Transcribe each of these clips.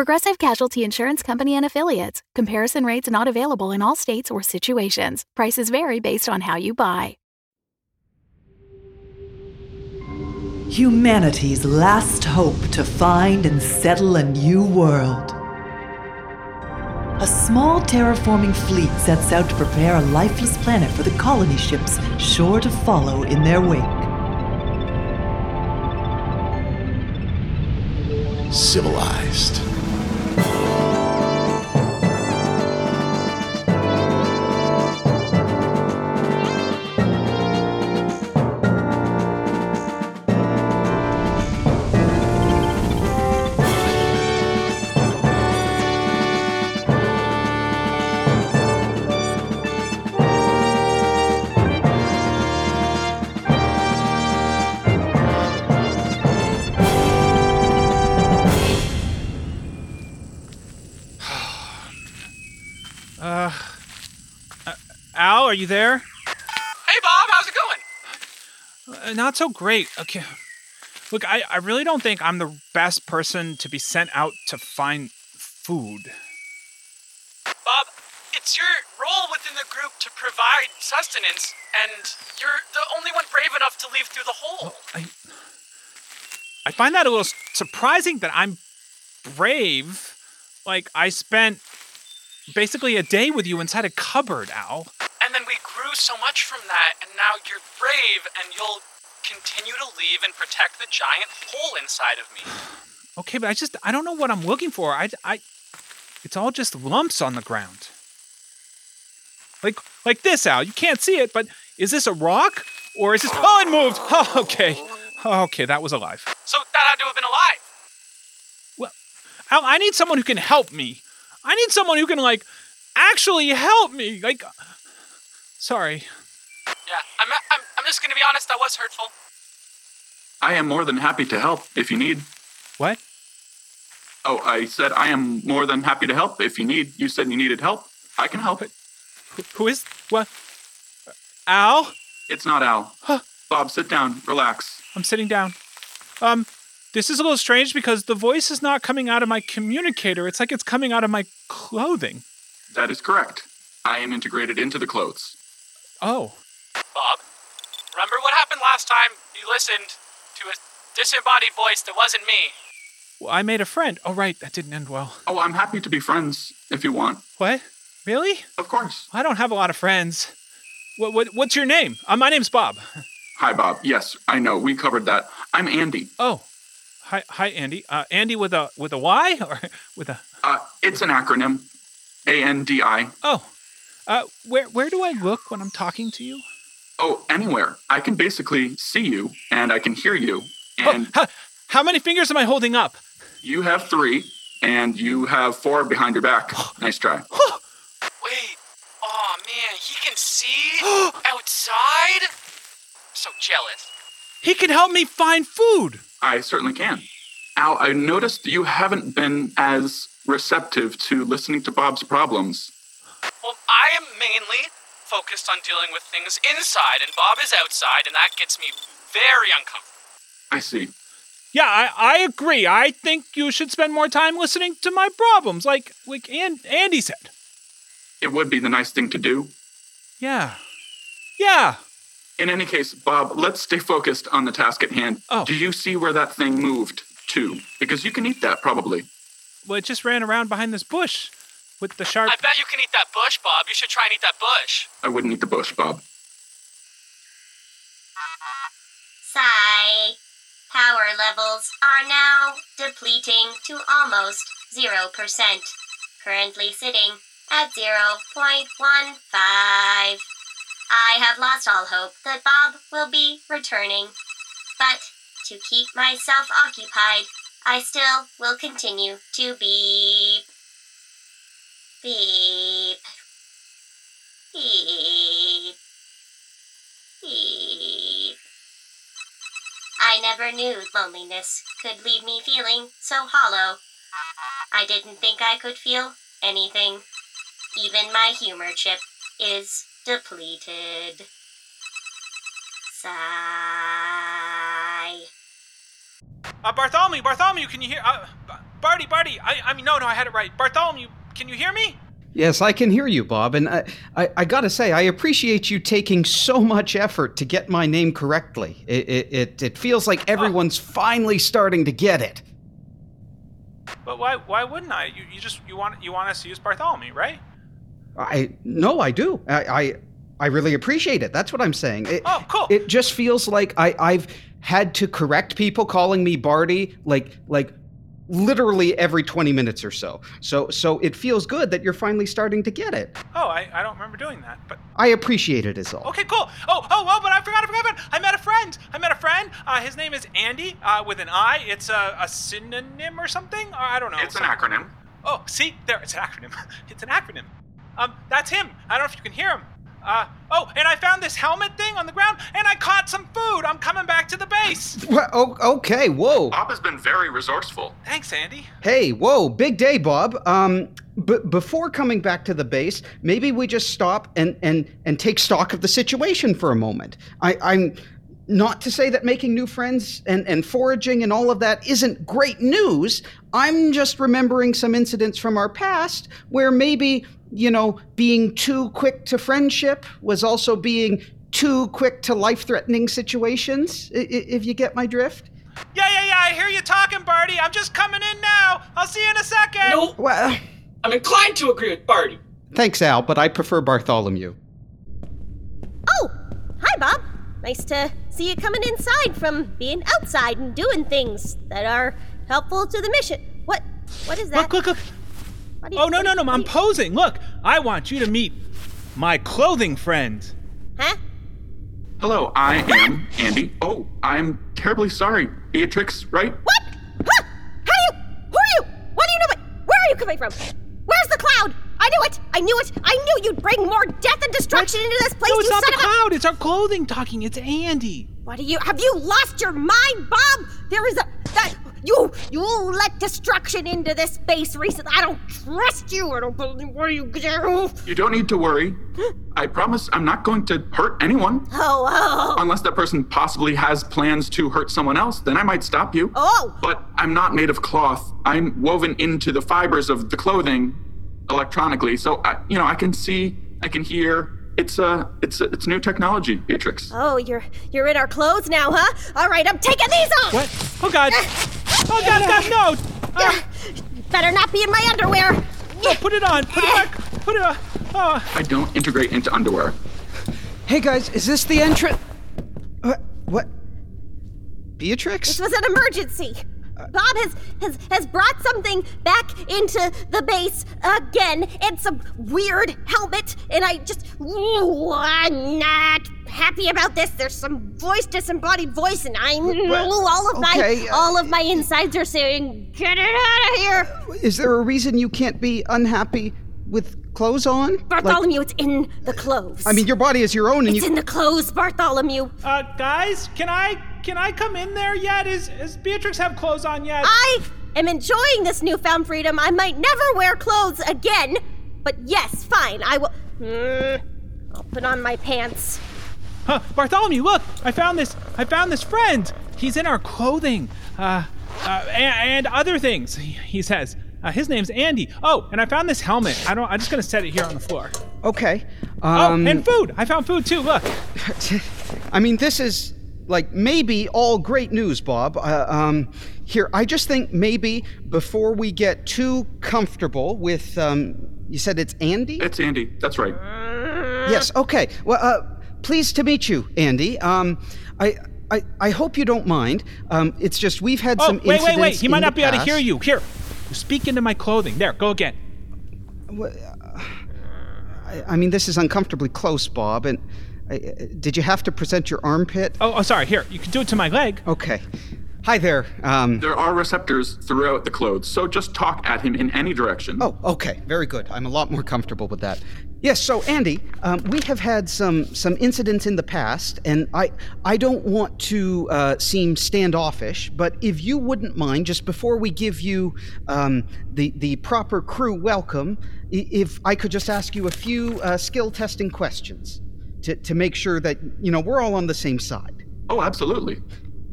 Progressive Casualty Insurance Company and Affiliates. Comparison rates not available in all states or situations. Prices vary based on how you buy. Humanity's last hope to find and settle a new world. A small terraforming fleet sets out to prepare a lifeless planet for the colony ships sure to follow in their wake. Civilized. Are you there? Hey, Bob, how's it going? Uh, not so great. Okay. Look, I, I really don't think I'm the best person to be sent out to find food. Bob, it's your role within the group to provide sustenance, and you're the only one brave enough to leave through the hole. I I find that a little surprising that I'm brave. Like I spent basically a day with you inside a cupboard, Al. And then we grew so much from that, and now you're brave, and you'll continue to leave and protect the giant hole inside of me. Okay, but I just I don't know what I'm looking for. I I it's all just lumps on the ground. Like like this, Al. You can't see it, but is this a rock or is this Oh, it moved. Oh, okay. Oh, okay, that was alive. So that had to have been alive. Well, Al, I need someone who can help me. I need someone who can like actually help me. Like Sorry. Yeah, I'm, I'm, I'm just gonna be honest, that was hurtful. I am more than happy to help if you need. What? Oh, I said I am more than happy to help if you need. You said you needed help. I can help. Who, who is what? Al? It's not Al. Huh. Bob, sit down. Relax. I'm sitting down. Um, this is a little strange because the voice is not coming out of my communicator. It's like it's coming out of my clothing. That is correct. I am integrated into the clothes. Oh. Bob, remember what happened last time you listened to a disembodied voice that wasn't me? Well, I made a friend. Oh, right. That didn't end well. Oh, I'm happy to be friends if you want. What? Really? Of course. I don't have a lot of friends. What, what, what's your name? Uh, my name's Bob. Hi, Bob. Yes, I know. We covered that. I'm Andy. Oh. Hi, hi, Andy. Uh, Andy with a with a Y or with a? Uh, it's an acronym. A N D I. Oh. Uh, where where do I look when I'm talking to you? Oh, anywhere. I can basically see you and I can hear you. Oh, And how, how many fingers am I holding up? you have three, and you have four behind your back. nice try. Wait, oh man, he can see outside? So jealous. He can help me find food. I certainly can. Al, I noticed you haven't been as receptive to listening to Bob's problems. Well, I am mainly focused on dealing with things inside, and Bob is outside, and that gets me very uncomfortable. I see. Yeah, I, I agree. I think you should spend more time listening to my problems, like like An- Andy said. It would be the nice thing to do. Yeah. Yeah. In any case, Bob, let's stay focused on the task at hand. Oh. Do you see where that thing moved to? Because you can eat that probably. Well, it just ran around behind this bush with the sharp. I bet you can eat that bush, Bob. You should try and eat that bush. I wouldn't eat the bush, Bob. Sigh. Power levels are now depleting to almost 0%, currently sitting at 0.15. I have lost all hope that Bob will be returning, but to keep myself occupied, I still will continue to beep. Beep. Beep. Beep. I never knew loneliness could leave me feeling so hollow. I didn't think I could feel anything. Even my humor chip is depleted. Sigh. Uh, Bartholomew, Bartholomew, can you hear? Uh, Barty, Barty. I, I mean, no, no, I had it right. Bartholomew, can you hear me? Yes, I can hear you, Bob, and I, I, I gotta say, I appreciate you taking so much effort to get my name correctly. It, it, it, it feels like everyone's finally starting to get it. But why, why wouldn't I? You, you just, you want, you want us to use Bartholomew, right? I no, I do. I, I, I really appreciate it. That's what I'm saying. It, Oh, cool. It just feels like I, I've had to correct people calling me Barty, like, like literally every 20 minutes or so. So, so it feels good that you're finally starting to get it. Oh, I, I don't remember doing that. But I appreciate it, is all. okay, cool. Oh, oh, oh, but I forgot, I forgot. I. I met a friend. I met a friend. Uh, his name is Andy, uh, with an I. It's a, a synonym or something. Or I don't know. It's an acronym. Oh, see, there, it's an acronym. it's an acronym. Um, that's him. I don't know if you can hear him. Uh, oh, and I found this helmet thing on the ground, and I caught some food. I'm coming back to the base. Well, o- okay, whoa. Bob has been very resourceful. Thanks, Andy. Hey, whoa, big day, Bob. Um, but before coming back to the base, maybe we just stop and and and take stock of the situation for a moment. I, I'm not to say that making new friends and and foraging and all of that isn't great news. I'm just remembering some incidents from our past where maybe you know being too quick to friendship was also being too quick to life-threatening situations. i- i- If you get my drift. Yeah, yeah, yeah. I hear you talking, Barty. I'm just coming in now. I'll see you in a second. No, Well. I'm inclined to agree with Barty. Thanks, Al, but I prefer Bartholomew. Nice to see you coming inside from being outside and doing things that are helpful to the mission. What? What is that? Look, look, look. What you- Oh, no, no, no. what I'm you- posing. Look, I want you to meet my clothing friend. Huh? Hello, I am Andy. Oh, I'm terribly sorry. Beatrix, right? What? Huh? How do you? Who are you? What do you know? Where are you coming from? Where's the cloud? I knew it. I knew it. I knew you'd bring more death and destruction into this place. no, it's you not son the of a- cloud. It's our clothing talking. It's Andy. What do you? Have you lost your mind, Bob? There is a that you you let destruction into this space recently. I don't trust you. I don't believe. What do you do? You don't need to worry. I promise I'm not going to hurt anyone. Oh, oh, Unless that person possibly has plans to hurt someone else, then I might stop you. oh. But I'm not made of cloth. I'm woven into the fibers of the clothing electronically. So, I, you know, I can see, I can hear. It's uh, it's it's new technology, Beatrix. Oh, you're you're in our clothes now, huh? All right, I'm taking these off. What? Oh, God. Oh, God, God, no. Uh, Better not be in my underwear. no, put it on. Put it back. Put it on. Oh. I don't integrate into underwear. Hey guys, is this the entrance? What? What? Beatrix? This was an emergency. Bob has, has has brought something back into the base again. It's a weird helmet, and I just ooh, I'm not happy about this. There's some voice, disembodied voice, and I'm ooh, all of okay, my uh, all of my insides are saying, "Get it out of here!" Is there a reason you can't be unhappy with clothes on? Like- Bartholomew, it's in the clothes. I mean, your body is your own, and it's you. in the clothes, Bartholomew. Uh, guys, can I can I come in there yet? Is is Beatrix have clothes on yet? I am enjoying this newfound freedom. I might never wear clothes again, but yes, fine. I will. Mm, I'll put on my pants. Huh, Bartholomew, look! I found this. I found this friend. He's in our clothing. Uh, uh and, and other things. He, he says. Uh, his name's Andy. Oh, and I found this helmet. I don't. I'm just gonna set it here on the floor. Okay. Oh, Um, and food. I found food too. Look. I mean, this is like maybe all great news, Bob. Uh, um, here, I just think maybe before we get too comfortable with, um, you said it's Andy. It's Andy. That's right. Yes. Okay. Well, uh, pleased to meet you, Andy. Um, I. I, I hope you don't mind. Um, it's just we've had Oh, some wait, wait, wait. He might not be able to hear you. Here, speak into my clothing. There, go again. I, I mean, this is uncomfortably close, Bob. And did you have to present your armpit? Oh, oh, sorry. Here, you can do it to my leg. Okay. Hi there. Um, There are receptors throughout the clothes, so just talk at him in any direction. oh, okay. Very good. I'm a lot more comfortable with that. Yes, so Andy, um, we have had some some incidents in the past, and I I don't want to uh, seem standoffish, but if you wouldn't mind, just before we give you um, the the proper crew welcome, if I could just ask you a few uh, skill testing questions to to make sure that you know we're all on the same side. Oh, absolutely.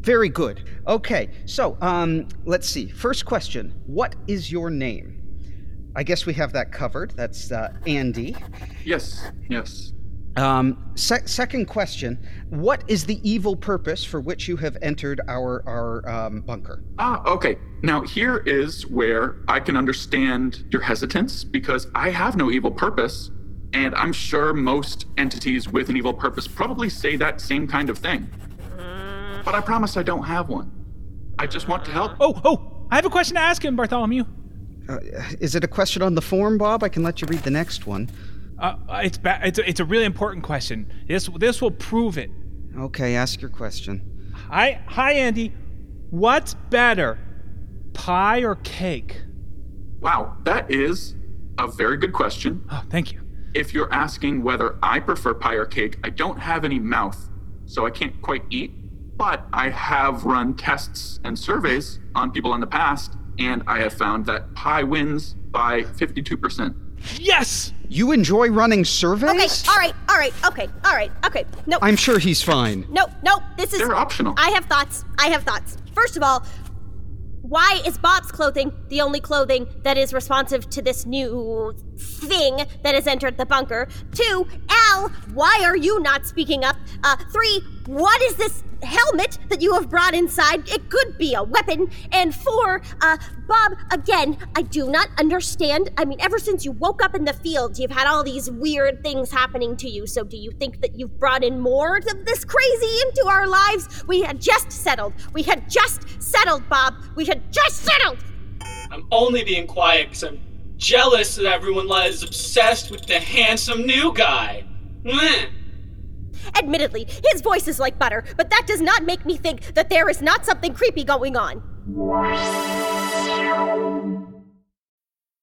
Very good. Okay, so um, let's see. First question: What is your name? I guess we have that covered. That's uh, Andy. Yes, yes. Um, sec- second question: What is the evil purpose for which you have entered our our um, bunker? Ah, okay. Now, here is where I can understand your hesitance because I have no evil purpose, and I'm sure most entities with an evil purpose probably say that same kind of thing. But I promise I don't have one. I just want to help. Oh, oh, I have a question to ask him, Bartholomew. Uh, is it a question on the form, Bob? I can let you read the next one. Uh, it's, ba- it's, a, it's a really important question. This, this will prove it. Okay, ask your question. Hi, hi, Andy. What's better, pie or cake? Wow, that is a very good question. Oh, thank you. If you're asking whether I prefer pie or cake, I don't have any mouth, so I can't quite eat. But I have run tests and surveys on people in the past, and I have found that pie wins by 52%. Yes! You enjoy running surveys? Okay, surveys? all right, all right, okay, all right, okay. No, I'm sure he's fine. no, no, this is. They're optional. I have thoughts. I have thoughts. First of all, why is Bob's clothing the only clothing that is responsive to this new thing that has entered the bunker? Two, Al, why are you not speaking up? Uh, three, what is this helmet that you have brought inside? It could be a weapon. And four, uh, Bob, again, I do not understand. I mean, ever since you woke up in the field, you've had all these weird things happening to you. So do you think that you've brought in more of this crazy into our lives? We had just settled. We had just settled, Bob. We had just settled. I'm only being quiet because I'm jealous that everyone is obsessed with the handsome new guy. Meh. Admittedly, his voice is like butter, but that does not make me think that there is not something creepy going on.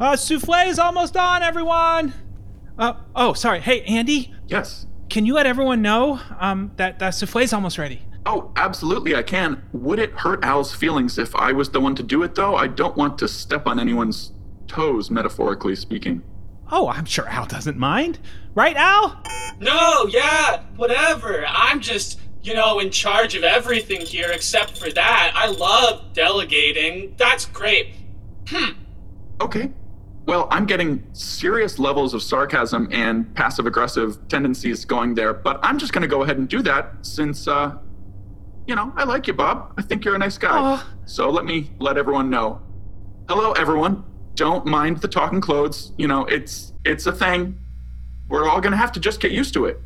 Uh, souffle is almost on, everyone. Uh, oh, sorry. Hey, Andy, Yes. can you let everyone know um, that that souffle is almost ready? Oh, absolutely, I can. Would it hurt Al's feelings if I was the one to do it, though? I don't want to step on anyone's toes, metaphorically speaking. Oh, I'm sure Al doesn't mind. Right, Al? No, yeah, whatever. I'm just, you know, in charge of everything here except for that. I love delegating. That's great. Hmm. Okay. Well, I'm getting serious levels of sarcasm and passive aggressive tendencies going there, but I'm just going to go ahead and do that since, uh, you know, I like you, Bob. I think you're a nice guy. Aw. So let me let everyone know. Hello, everyone. Don't mind the talking clothes. You know, it's it's a thing. We're all going to have to just get used to it.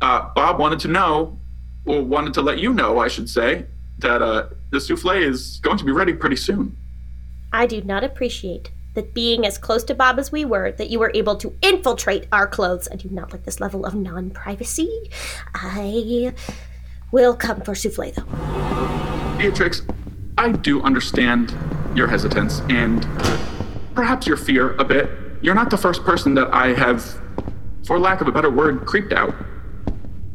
Uh, Bob wanted to know, or wanted to let you know, I should say, that uh, the souffle is going to be ready pretty soon. I do not appreciate that being as close to Bob as we were, that you were able to infiltrate our clothes. I do not like this level of non privacy. I will come for souffle, though. Beatrix, I do understand your hesitance and perhaps your fear a bit. You're not the first person that I have, for lack of a better word, creeped out.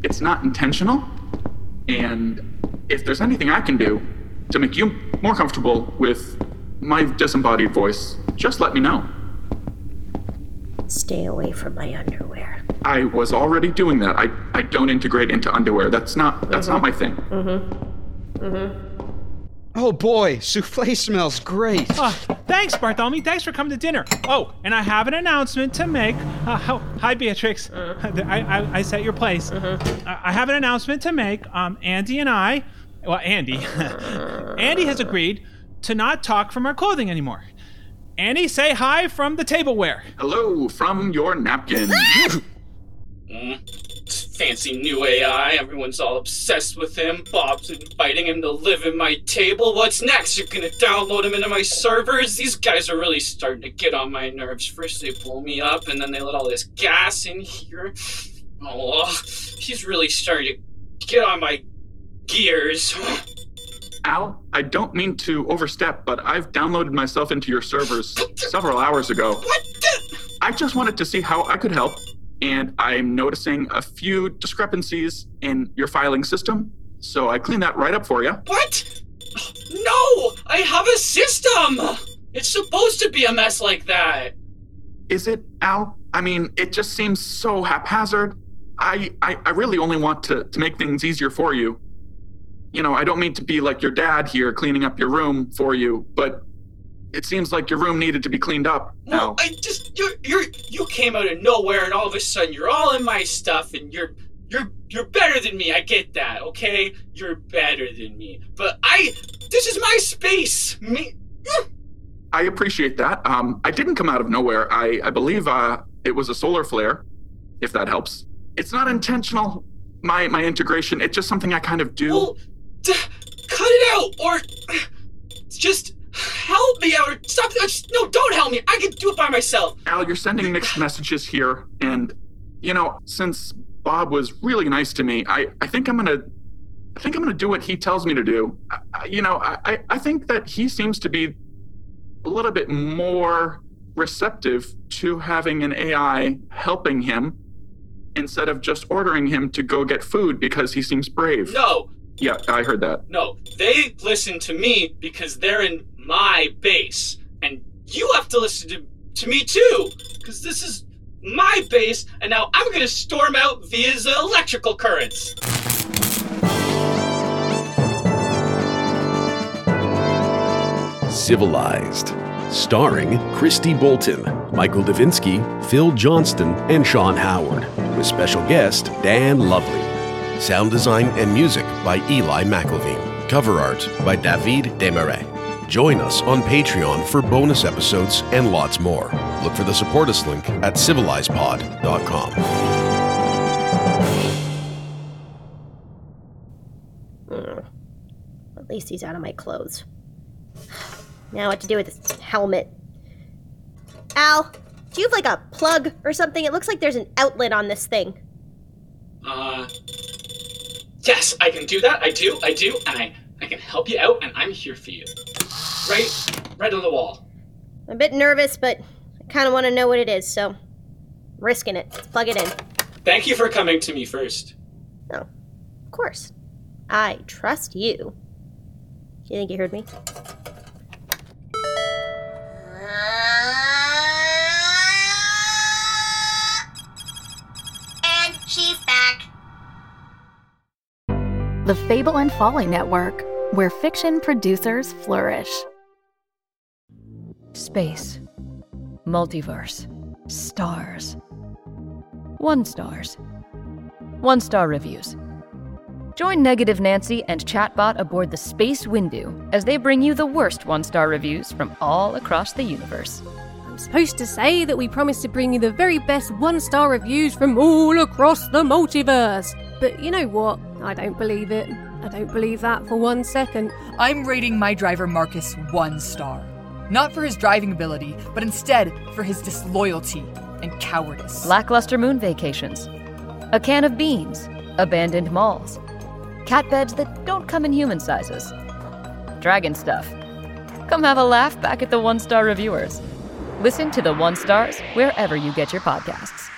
It's not intentional, and if there's anything I can do to make you more comfortable with my disembodied voice, just let me know. Stay away from my underwear. I was already doing that. I, I don't integrate into underwear. That's not that's not mm-hmm. my thing. Mm-hmm. Mm-hmm. Oh boy, souffle smells great. Uh, thanks, Bartholomew. Thanks for coming to dinner. Oh, and I have an announcement to make. Uh, ho- hi, Beatrix. I, I, I set your place. I I have an announcement to make. Um, Andy and I, well, Andy, Andy has agreed to not talk from our clothing anymore. Annie, say hi from the tableware. Hello from your napkin. Fancy new AI. Everyone's all obsessed with him. Bob's inviting him to live in my table. What's next? You're gonna download him into my servers? These guys are really starting to get on my nerves. First they blow me up, and then they let all this gas in here. Oh, he's really starting to get on my gears. Al, I don't mean to overstep, but I've downloaded myself into your servers several hours ago. What? I just wanted to see how I could help, and I'm noticing a few discrepancies in your filing system. So I cleaned that right up for you. What? No! I have a system! It's supposed to be a mess like that. Is it, Al? I mean, it just seems so haphazard. I, I, I really only want to, to make things easier for you. You know, I don't mean to be like your dad here cleaning up your room for you, but it seems like your room needed to be cleaned up. No, Al. I just you you you came out of nowhere and all of a sudden you're all in my stuff and you're you're you're better than me. I get that, okay? You're better than me. But I this is my space. Me I appreciate that. Um, I didn't come out of nowhere. I, I believe uh, it was a solar flare, if that helps. It's not intentional, my, my integration. It's just something I kind of do. well, d- cut it out or it's just help me out. Or stop. uh, No, don't help me. I can do it by myself. Al, you're sending mixed messages here, and you know, since Bob was really nice to me, I, I think I'm gonna, I think I'm gonna do what he tells me to do. I, you know, I- I think that he seems to be a little bit more receptive to having an AI helping him instead of just ordering him to go get food because he seems brave. No, Yeah, I heard that. no. They listen to me because they're in my base, and you have to listen to to me too, because this is my base, and now I'm gonna storm out via the electrical currents. Civilized. Starring Christy Bolton, Michael Davinsky, Phil Johnston, and Sean Howard. With special guest Dan Lovely. Sound design and music by Eli McElveen. Cover art by David Desmarais. Join us on Patreon for bonus episodes and lots more. Look for the support us link at civilizedpod.com. At least he's out of my clothes. Now what to do with this helmet? Al, do you have like a plug or something? It looks like there's an outlet on this thing. Uh, yes, I can do that. I do. I do, and I I can help you out, and I'm here for you. Right, right on the wall. I'm a bit nervous, but I kind of want to know what it is, so risking it. Let's plug it in. Thank you for coming to me first. Oh, of course. I trust you. Do you think you heard me? The Fable and Folly Network, where fiction producers flourish. Space. Multiverse. Stars. One stars. One star reviews. Join Negative Nancy and Chatbot aboard the Space Windu as they bring you the worst one star reviews from all across the universe. I'm supposed to say that we promise to bring you the very best one star reviews from all across the multiverse. But you know what? I don't believe it. I don't believe that for one second. I'm rating my driver Marcus one star. Not for his driving ability, but instead for his disloyalty and cowardice. Lackluster moon vacations. A can of beans. Abandoned malls. Cat beds that don't come in human sizes. Dragon stuff. Come have a laugh back at the one star reviewers. Listen to the one stars wherever you get your podcasts.